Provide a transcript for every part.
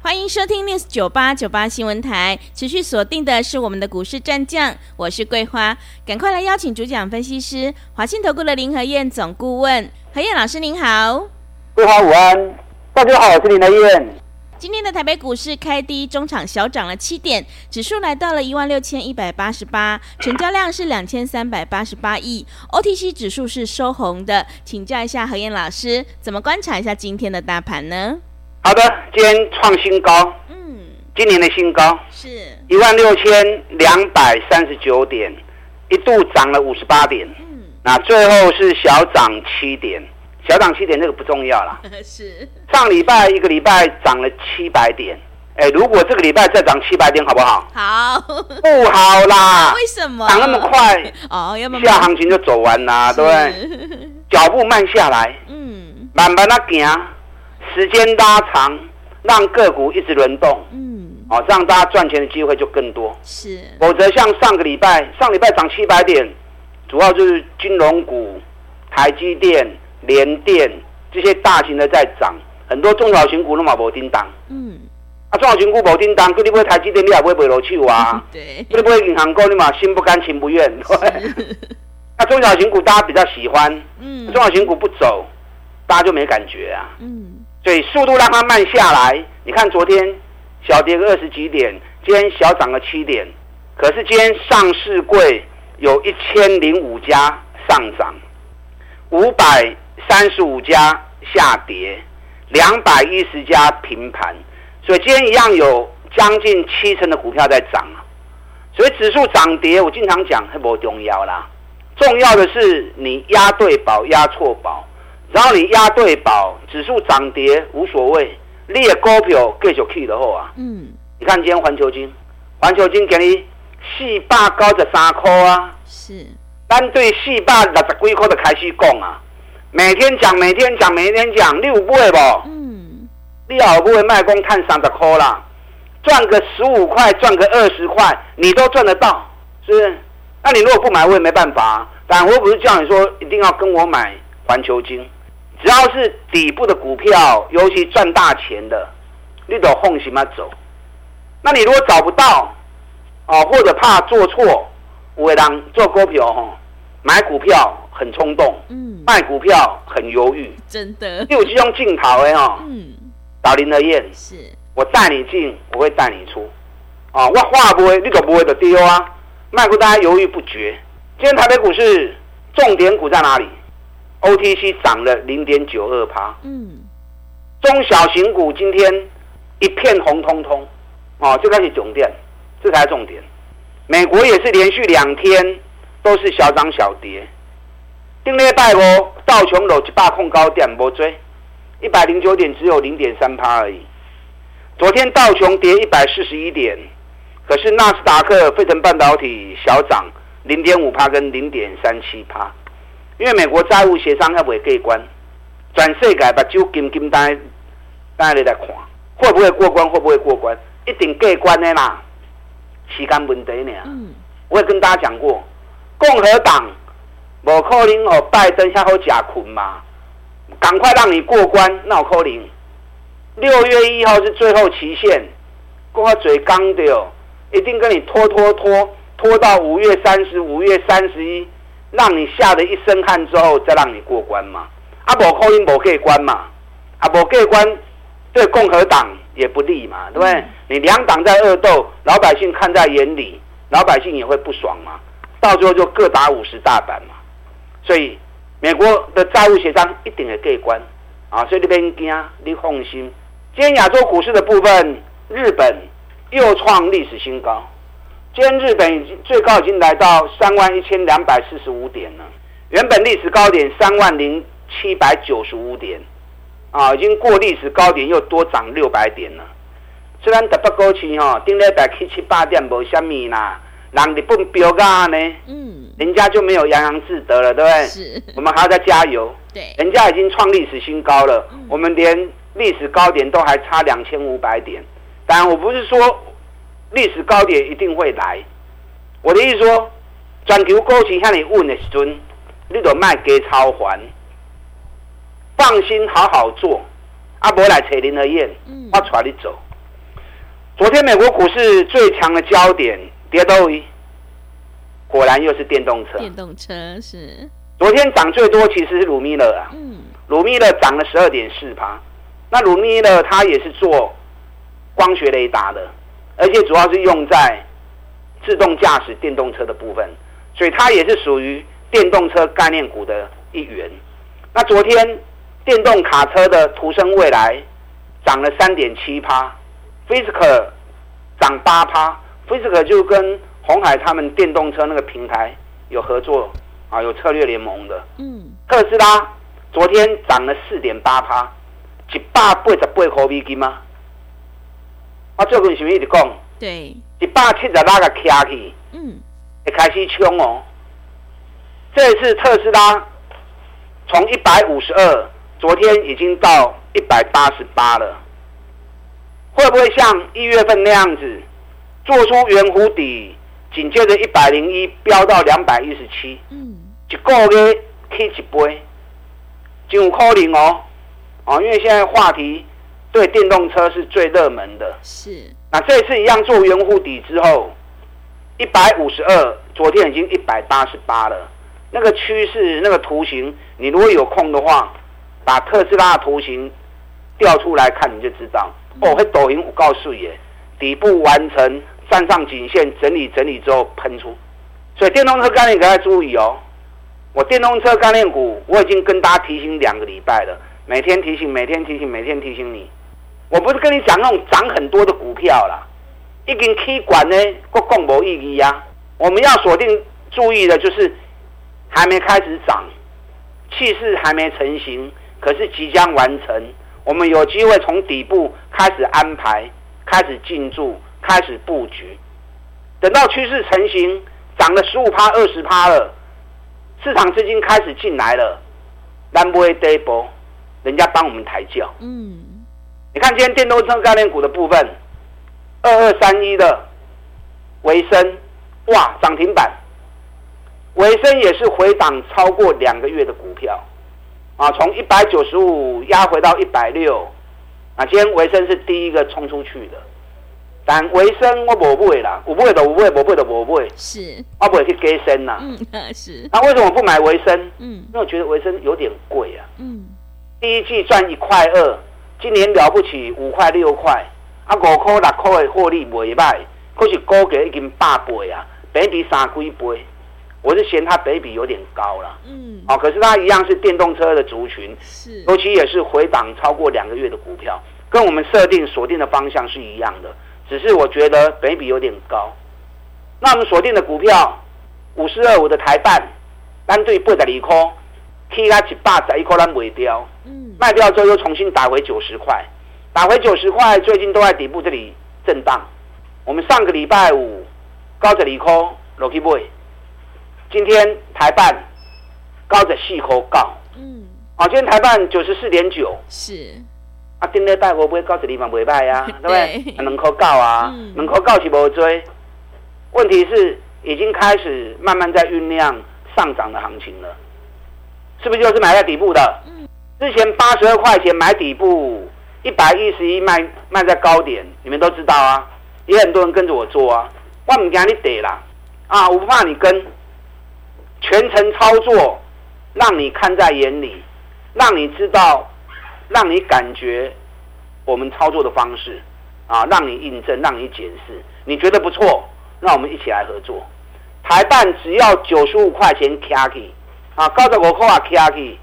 欢迎收听 News 九八九八新闻台，持续锁定的是我们的股市战将，我是桂花，赶快来邀请主讲分析师华信投顾的林和燕总顾问，何燕老师您好，桂花午安，大家好，我是林和燕。今天的台北股市开低，中场小涨了七点，指数来到了一万六千一百八十八，成交量是两千三百八十八亿，OTC 指数是收红的，请教一下何燕老师，怎么观察一下今天的大盘呢？好的，今天创新高，嗯，今年的新高是。一万六千两百三十九点，一度涨了五十八点，嗯，那最后是小涨七点，小涨七点这个不重要啦，是。上礼拜一个礼拜涨了七百点，哎，如果这个礼拜再涨七百点，好不好？好，不好啦，为什么？涨那么快？哦，要不下行情就走完啦，对不对？脚步慢下来，嗯，慢慢的行。时间拉长，让个股一直轮动，嗯，哦，让大家赚钱的机会就更多。是，否则像上个礼拜，上礼拜涨七百点，主要就是金融股、台积电、联电这些大型的在涨，很多中小型股都嘛无叮当。嗯，啊，中小型股无叮当，你不会台积电，你也不会卖落去啊。对，你不会银行股，你嘛心不甘情不愿。那中小型股大家比较喜欢，嗯，中小型股不走，大家就没感觉啊。嗯。所以速度让它慢下来。你看昨天小跌个二十几点，今天小涨了七点。可是今天上市柜有一千零五家上涨，五百三十五家下跌，两百一十家平盘。所以今天一样有将近七成的股票在涨。所以指数涨跌，我经常讲很不重要啦。重要的是你押对宝，押错宝。然后你押对宝，指数涨跌无所谓，你的股票继续去的话啊，嗯，你看今天环球金，环球金给你四百九十三块啊，是，单对四百六十几块的开始讲啊，每天讲，每天讲，每天讲，你有买不？嗯，你好不会卖光赚三十块啦，赚个十五块，赚个二十块，你都赚得到，是不是？那你如果不买，我也没办法，但我不是叫你说一定要跟我买环球金。只要是底部的股票，尤其赚大钱的，你都放心嘛走。那你如果找不到，哦，或者怕做错，有的人做股票哈，买股票很冲动，嗯，卖股票很犹豫，真的。你有这种镜头的哈，嗯，打林和彦是，我带你进，我会带你出，啊，我话不会，你都不会的丢啊，卖股大家犹豫不决。今天台北股市重点股在哪里？OTC 涨了零点九二趴，嗯，中小型股今天一片红彤彤，哦，就开始重点，这才是重点。美国也是连续两天都是小涨小跌，顶礼拜五道琼楼一百控高点没追，一百零九点只有零点三趴而已。昨天道琼跌一百四十一点，可是纳斯达克、费城半导体小涨零点五趴跟零点三七趴。因为美国债务协商还未过关，全世界把酒金金单单你来看，会不会过关？会不会过关？一定过关的啦，时间问题呢。嗯，我也跟大家讲过，共和党无可能哦，拜登下好假困嘛，赶快让你过关，那有可能。六月一号是最后期限，我嘴刚掉，一定跟你拖拖拖拖到五月三十，五月三十一。让你吓得一身汗之后，再让你过关嘛？啊，无可能无过关嘛？啊，无过关对共和党也不利嘛，对不对？嗯、你两党在恶斗，老百姓看在眼里，老百姓也会不爽嘛。到最后就各打五十大板嘛。所以美国的债务协商一定会过关啊！所以你别惊，你放心。今天亚洲股市的部分，日本又创历史新高。今天日本已经最高已经来到三万一千两百四十五点了，原本历史高点三万零七百九十五点，啊，已经过历史高点又多涨六百点了。虽然特别高兴哈，顶礼拜七七八点无虾米啦，人日本飙价呢，嗯，人家就没有洋洋自得了，对不对？是，我们还要再加油。对，人家已经创历史新高了，嗯、我们连历史高点都还差两千五百点。当然，我不是说历史高点一定会来，我的意思说，全球股市向你问的时阵，你都卖给超环，放心好好做，阿伯来找林和彦，嗯、我带你走。昨天美国股市最强的焦点，跌到果然又是电动车。电动车是。昨天涨最多其实是鲁米勒啊，嗯，鲁米勒涨了十二点四趴。那鲁米勒它也是做光学雷达的，而且主要是用在自动驾驶电动车的部分，所以它也是属于电动车概念股的一员。那昨天电动卡车的途胜未来涨了三点七趴，Fisker 涨八趴，Fisker 就跟红海他们电动车那个平台有合作。啊，有策略联盟的，嗯，特斯拉昨天涨了四点八趴，一百八十八块美金吗？我最近是不是一直讲？对，一百七十拉个卡去，嗯，会开始冲哦。这次特斯拉从一百五十二，昨天已经到一百八十八了，会不会像一月份那样子做出圆弧底？紧接着一百零一飙到两百一十七，嗯，一个月起一倍，就有可能哦，啊，因为现在话题对电动车是最热门的，是。那这次一样做圆弧底之后，一百五十二，昨天已经一百八十八了。那个趋势，那个图形，你如果有空的话，把特斯拉的图形调出来看，你就知道。嗯、哦，会抖音我告诉你，底部完成。站上颈线整理整理之后喷出，所以电动车概念股要注意哦。我电动车概念股我已经跟大家提醒两个礼拜了，每天提醒，每天提醒，每天提醒你。我不是跟你讲那种涨很多的股票啦，已经起管呢，国共没意义呀。我们要锁定注意的就是还没开始涨，气势还没成型，可是即将完成。我们有机会从底部开始安排，开始进驻。开始布局，等到趋势成型，涨了十五趴、二十趴了，市场资金开始进来了，咱不会跌波，人家帮我们抬轿。嗯，你看今天电动车概念股的部分，二二三一的维生，哇，涨停板，维生也是回档超过两个月的股票，啊，从一百九十五压回到一百六，啊，今天维生是第一个冲出去的。但维生我不会啦，我不会的我不会，我不会的不会。是，我不会去加升呐。嗯，是。那为什么不买维生？嗯，因为我觉得维生有点贵啊。嗯。第一季赚一块二，今年了不起五块六块，啊五块六块的获利袂歹，可是股价已经百倍啊，本比三几倍，我是嫌它本比有点高了。嗯。哦，可是它一样是电动车的族群，是，尤其也是回档超过两个月的股票，跟我们设定锁定的方向是一样的。只是我觉得本益比有点高，那我们锁定的股票五四二五的台半，单对八十二块，起它一百十一块，咱卖掉，嗯，卖掉之后又重新打回九十块，打回九十块，最近都在底部这里震荡。我们上个礼拜五高十二块落去买，今天台办高十四块高，嗯，好，今天台办九十四点九，是。啊，顶礼拜我买高十二嘛，袂歹啊，对不对？两块九啊，两块九是无追。问题是已经开始慢慢在酝酿上涨的行情了，是不是就是买在底部的？之前八十二块钱买底部，一百一十一卖卖在高点，你们都知道啊，也很多人跟着我做啊。我唔惊你跌啦，啊，我不怕你跟，全程操作，让你看在眼里，让你知道。让你感觉我们操作的方式啊，让你印证，让你检视，你觉得不错，那我们一起来合作。台办只要九十五块钱卡起啊，高十五块啊下去，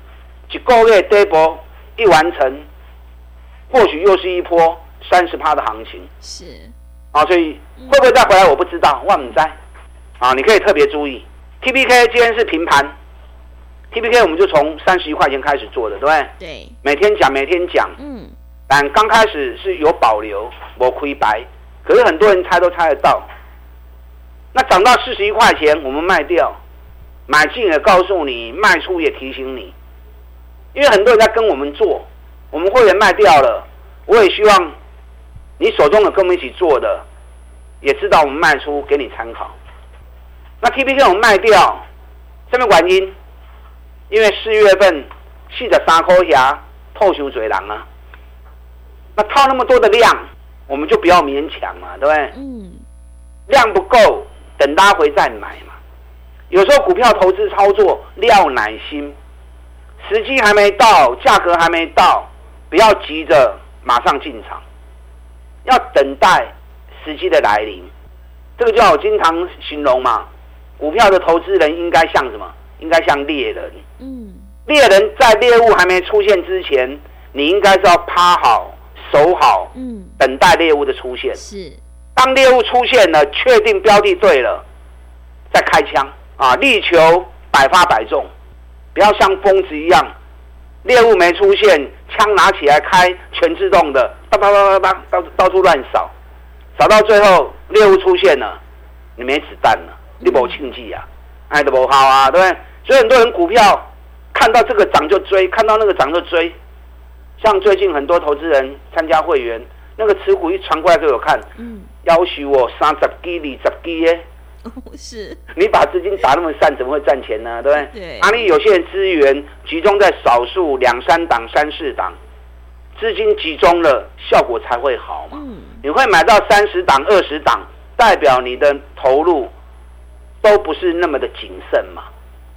一个月底部一完成，或许又是一波三十趴的行情。是啊，所以会不会再回来我不知道，万唔知啊，你可以特别注意。TPK 今天是平盘。T P K 我们就从三十一块钱开始做的，对不对？对。每天讲，每天讲。嗯。但刚开始是有保留，我亏白，可是很多人猜都猜得到。那涨到四十一块钱，我们卖掉，买进也告诉你，卖出也提醒你。因为很多人在跟我们做，我们会员卖掉了，我也希望你手中的跟我们一起做的，也知道我们卖出给你参考。那 TPK 我们卖掉，什么原因？因为四月份四十三块钱套伤济人啊，那套那么多的量，我们就不要勉强嘛，对不对？嗯。量不够，等拉回再买嘛。有时候股票投资操作料乃心。时机还没到，价格还没到，不要急着马上进场，要等待时机的来临。这个叫我经常形容嘛，股票的投资人应该像什么？应该像猎人。嗯，猎人在猎物还没出现之前，你应该是要趴好、守好，嗯，等待猎物的出现。是，当猎物出现了，确定标的对了，再开枪啊，力求百发百中。不要像疯子一样，猎物没出现，枪拿起来开，全自动的，叭叭叭叭叭，到到处乱扫，扫到最后猎物出现了，你没子弹了，你没庆忌啊，爱的不好啊，对不对？所以很多人股票看到这个涨就追，看到那个涨就追，像最近很多投资人参加会员，那个持股一传过来给我看，嗯，要许我三十几、二十几耶。是，你把资金打那么散，怎么会赚钱呢？对不对？对。哪里有限资源集中在少数两三档、三四档，资金集中了，效果才会好嘛。嗯。你会买到三十档、二十档，代表你的投入都不是那么的谨慎嘛？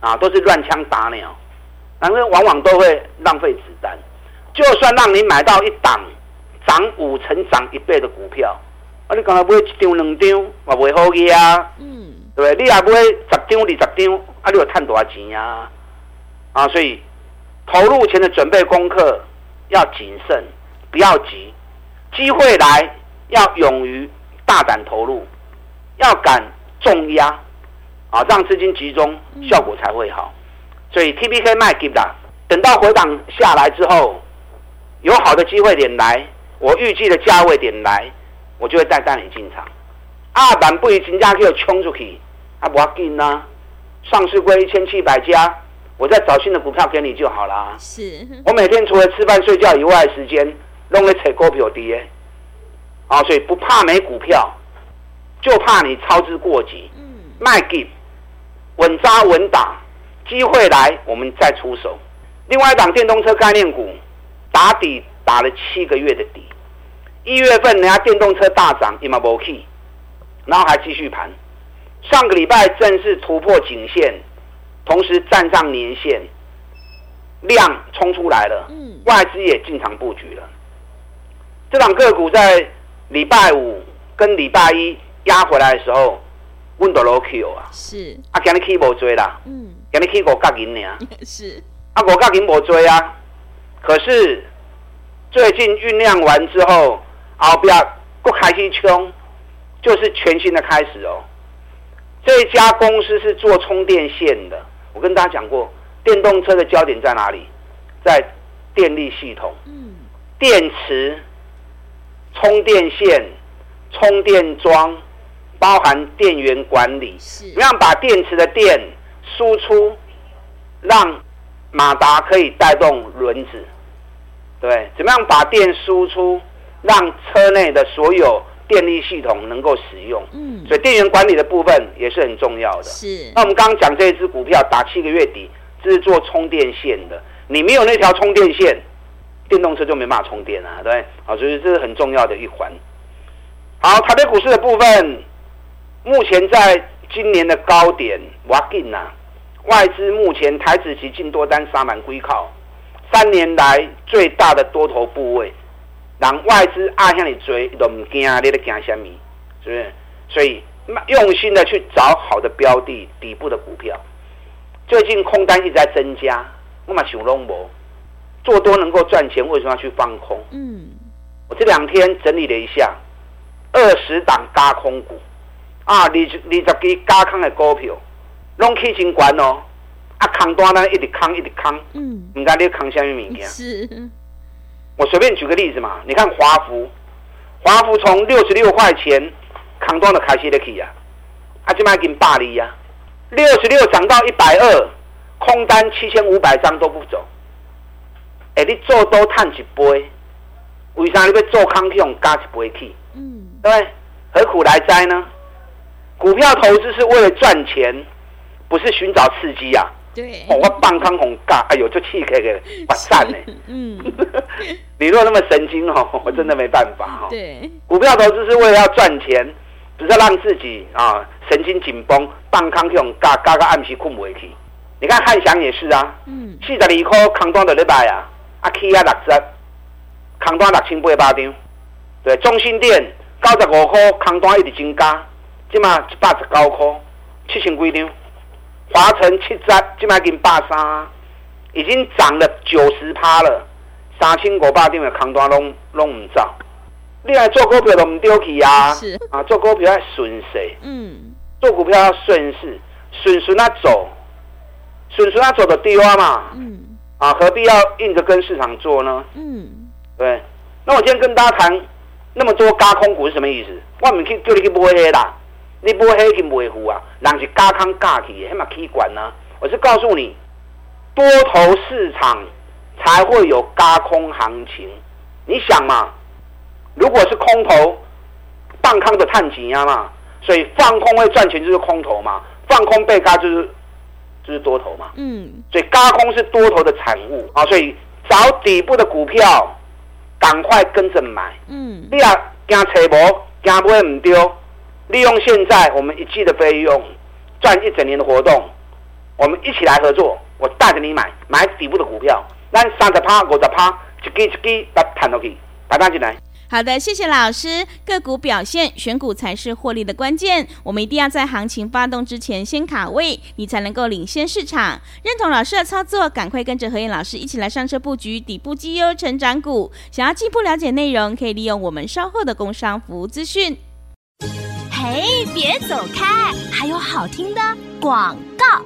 啊，都是乱枪打鸟，然后往往都会浪费子弹。就算让你买到一档涨五成、涨一倍的股票。啊！你刚才买一张两张，嘛袂好去啊？嗯，对不对？你也买十张、二十张，啊，你有赚多少钱呀？啊，所以投入前的准备功课要谨慎，不要急。机会来要勇于大胆投入，要敢重压啊，让资金集中，效果才会好。所以 T B K 卖给的，等到回档下来之后，有好的机会点来，我预计的价位点来。我就会再带你进场，二板不一金价就冲出去，啊不要紧呐，上市柜一千七百家，我再找新的股票给你就好了。是，我每天除了吃饭睡觉以外的时间，弄来炒股票跌，啊，所以不怕没股票，就怕你操之过急。嗯，卖给稳扎稳打，机会来我们再出手。另外一档电动车概念股，打底打了七个月的底。一月份人家电动车大涨，也嘛无去，然后还继续盘。上个礼拜正式突破颈线，同时站上年线，量冲出来了，外资也进场布局了。这档个股在礼拜五跟礼拜一压回来的时候，温度落 Q 啊，是啊，今日 K 无追啦，嗯，今日 K 五角银呢，是啊，五角银无追啊，可是最近酝酿完之后。后边不开心冲，就是全新的开始哦。这家公司是做充电线的，我跟大家讲过，电动车的焦点在哪里？在电力系统，嗯，电池、充电线、充电桩，包含电源管理，是，怎么样把电池的电输出，让马达可以带动轮子，对，怎么样把电输出？让车内的所有电力系统能够使用，嗯，所以电源管理的部分也是很重要的。是。那我们刚刚讲这一支股票打七个月底，这是做充电线的。你没有那条充电线，电动车就没办法充电啊，对。好，所以这是很重要的一环。好，台北股市的部分，目前在今年的高点，哇劲呐！外资目前台指期净多单杀满归靠，三年来最大的多头部位。让外资爱向你追都唔惊，你在惊什么？是不是？所以用心的去找好的标的底部的股票。最近空单一直在增加，我嘛想拢无做多能够赚钱，为什么要去放空？嗯，我这两天整理了一下，二十档加空股啊，二二十支加空的股票，拢起真悬哦，啊空单呢一直空一直空，嗯，唔知你空什么物件？是。我随便举个例子嘛，你看华孚，华孚从六十六块钱扛断了开始的起啊，阿基麦给巴黎呀，六十六涨到一百二，空单七千五百张都不走。哎，你做多赚一杯，为啥你要做空去用加一杯去？嗯，对，何苦来哉呢？股票投资是为了赚钱，不是寻找刺激呀、啊。对，哦、我放空红嘎，哎呦，这气可以发散呢。嗯，你若那么神经哦，我真的没办法哈、哦。对，股票投资是为了要赚钱，不是让自己啊神经紧绷，放空去红嘎嘎个暗时困不回去。你看汉翔也是啊，嗯，四十二块空单的礼拜啊，啊起啊六十，空单六千八百张。对，中心店九十五块空单一直增加，即嘛一百十九块，七千几张。华晨七十，今麦给八三，已经涨了九十趴了，三千五百点的空单拢拢唔涨。你来做股票都唔丢弃啊！是啊，做股票要顺势。嗯，做股票要顺势，顺顺啊走，顺顺啊走的丢啊嘛。嗯，啊，何必要硬着跟市场做呢？嗯，对。那我今天跟大家谈那么多高空股是什么意思？我唔去叫你去买黑啦。你不会黑去维护啊？人是加康加起，还嘛可以管呢？我是告诉你，多头市场才会有加空行情。你想嘛，如果是空头，放空的探底啊嘛，所以放空会赚钱就是空头嘛，放空被加就是就是多头嘛。嗯，所以加空是多头的产物啊，所以找底部的股票，赶快跟着买。嗯，你啊惊找无，惊买唔丢。利用现在我们一季的费用赚一整年的活动，我们一起来合作。我带着你买买底部的股票，让三十趴、五十趴，一支一支把它摊落去，大家进来。好的，谢谢老师。个股表现，选股才是获利的关键。我们一定要在行情发动之前先卡位，你才能够领先市场。认同老师的操作，赶快跟着何燕老师一起来上车布局底部绩优成长股。想要进一步了解内容，可以利用我们稍后的工商服务资讯。嘿，别走开！还有好听的广告。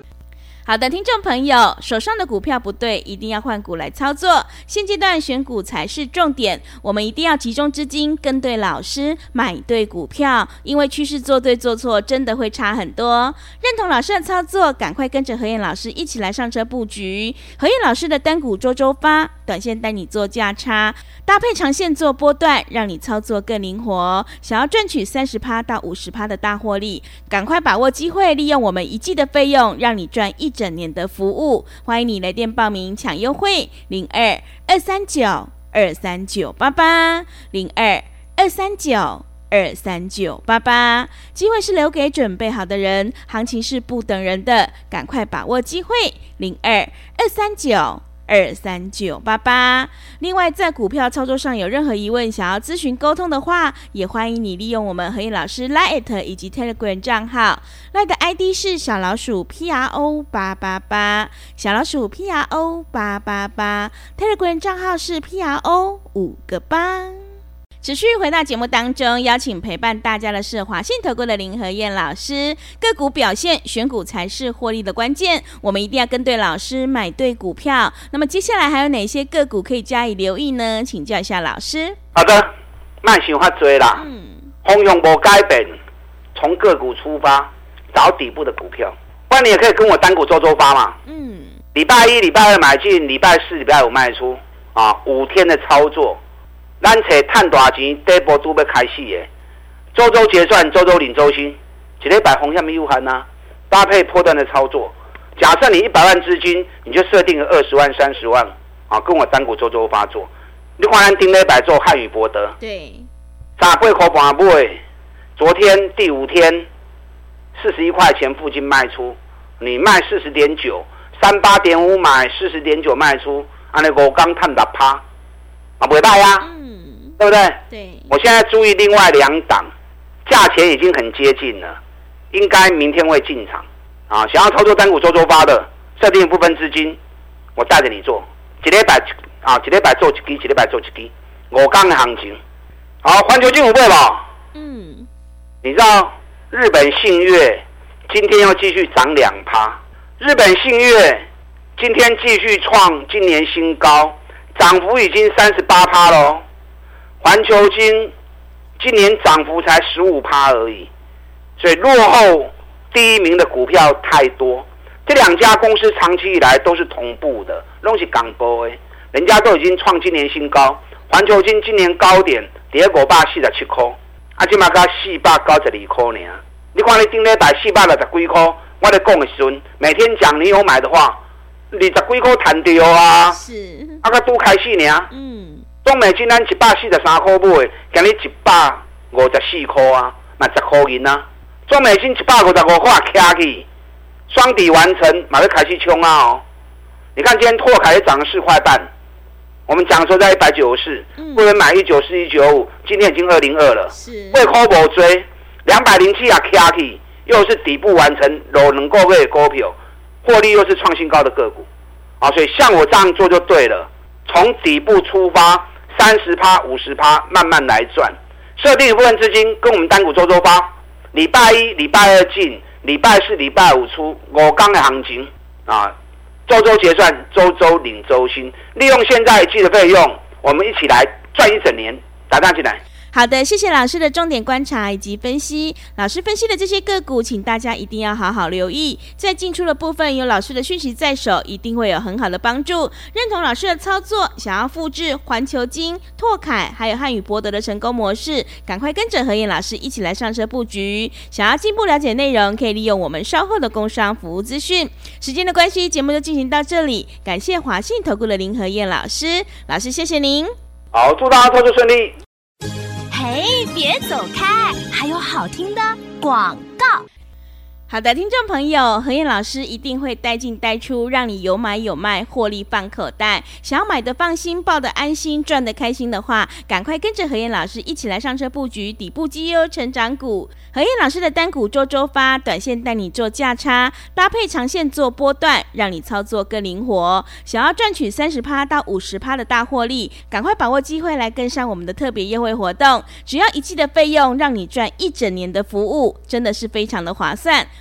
好的，听众朋友，手上的股票不对，一定要换股来操作。现阶段选股才是重点，我们一定要集中资金，跟对老师，买对股票。因为趋势做对做错，真的会差很多。认同老师的操作，赶快跟着何燕老师一起来上车布局。何燕老师的单股周周发，短线带你做价差，搭配长线做波段，让你操作更灵活。想要赚取三十趴到五十趴的大获利，赶快把握机会，利用我们一季的费用，让你赚一。整年的服务，欢迎你来电报名抢优惠，零二二三九二三九八八，零二二三九二三九八八。机会是留给准备好的人，行情是不等人的，赶快把握机会，零二二三九。二三九八八。另外，在股票操作上有任何疑问，想要咨询沟通的话，也欢迎你利用我们何毅老师 Line 以及 Telegram 账号。Line ID 是小老鼠 P R O 八八八，小老鼠 P R O 八八八。Telegram 账号是 P R O 五个八。持续回到节目当中，邀请陪伴大家的是华信投顾的林和燕老师。个股表现，选股才是获利的关键。我们一定要跟对老师，买对股票。那么接下来还有哪些个股可以加以留意呢？请教一下老师。好的，慢想发追啦。嗯，方向不改本，从个股出发，找底部的股票。不然你也可以跟我单股周周发嘛。嗯，礼拜一、礼拜二买进，礼拜四、礼拜五卖出啊，五天的操作。咱找赚大钱，第一波都要开始的。周周结算，周周领周薪，一礼拜红线没有限呐。搭配波段的操作，假设你一百万资金，你就设定个二十万、三十万啊，跟我单股周周发作。你看咱顶礼拜做汉语博德，对，三八块半买，昨天第五天四十一块钱附近卖出，你卖四十点九，三八点五买，四十点九卖出，安尼五刚探六趴，啊，不会大呀。对不对？对，我现在注意另外两档，价钱已经很接近了，应该明天会进场啊！想要操作单股周周发的，设定一部分资金，我带着你做，一礼拜啊，一礼拜做一支，一礼拜做一支，五刚的行情。好，环球金五倍吧。嗯，你知道日本信越今天要继续涨两趴，日本信越今天继续创今年新高，涨幅已经三十八趴喽。环球金今年涨幅才十五趴而已，所以落后第一名的股票太多。这两家公司长期以来都是同步的，拢是港波诶，人家都已经创今年新高。环球金今年高点跌五百四十七块，啊，今嘛加四百九十二块呢。你看你顶礼拜四百六十几块，我咧讲的时阵，每天讲你有买的话，二十几块弹掉啊。是。啊，个都开始呢。嗯。中美金咱一百四十三块买，今日一百五十四块啊，嘛十块银啊。中美金一百五十五块卡起，双底完成，马上开始冲啊！哦，你看今天拓凯涨了四块半。我们讲说在一百九十四，不能买一九四一九五，今天已经二零二了。是，为何不追？两百零七啊卡起，又是底部完成，有能够为股票，获利又是创新高的个股，啊，所以像我这样做就对了。从底部出发，三十趴、五十趴，慢慢来赚。设定一部分资金跟我们单股周周发，礼拜一、礼拜二进，礼拜四、礼拜五出，我刚的行情啊。周周结算，周周领周薪，利用现在记的费用，我们一起来赚一整年，打仗进来。好的，谢谢老师的重点观察以及分析。老师分析的这些个股，请大家一定要好好留意。在进出的部分，有老师的讯息在手，一定会有很好的帮助。认同老师的操作，想要复制环球金、拓凯还有汉语博德的成功模式，赶快跟着何燕老师一起来上车布局。想要进一步了解内容，可以利用我们稍后的工商服务资讯。时间的关系，节目就进行到这里。感谢华信投顾的林和燕老师，老师谢谢您。好，祝大家投资顺利。别走开！还有好听的广告。好的，听众朋友，何燕老师一定会带进带出，让你有买有卖，获利放口袋。想要买的放心，抱的安心，赚的开心的话，赶快跟着何燕老师一起来上车布局底部绩优成长股。何燕老师的单股周周发，短线带你做价差，搭配长线做波段，让你操作更灵活。想要赚取三十趴到五十趴的大获利，赶快把握机会来跟上我们的特别优惠活动，只要一季的费用，让你赚一整年的服务，真的是非常的划算。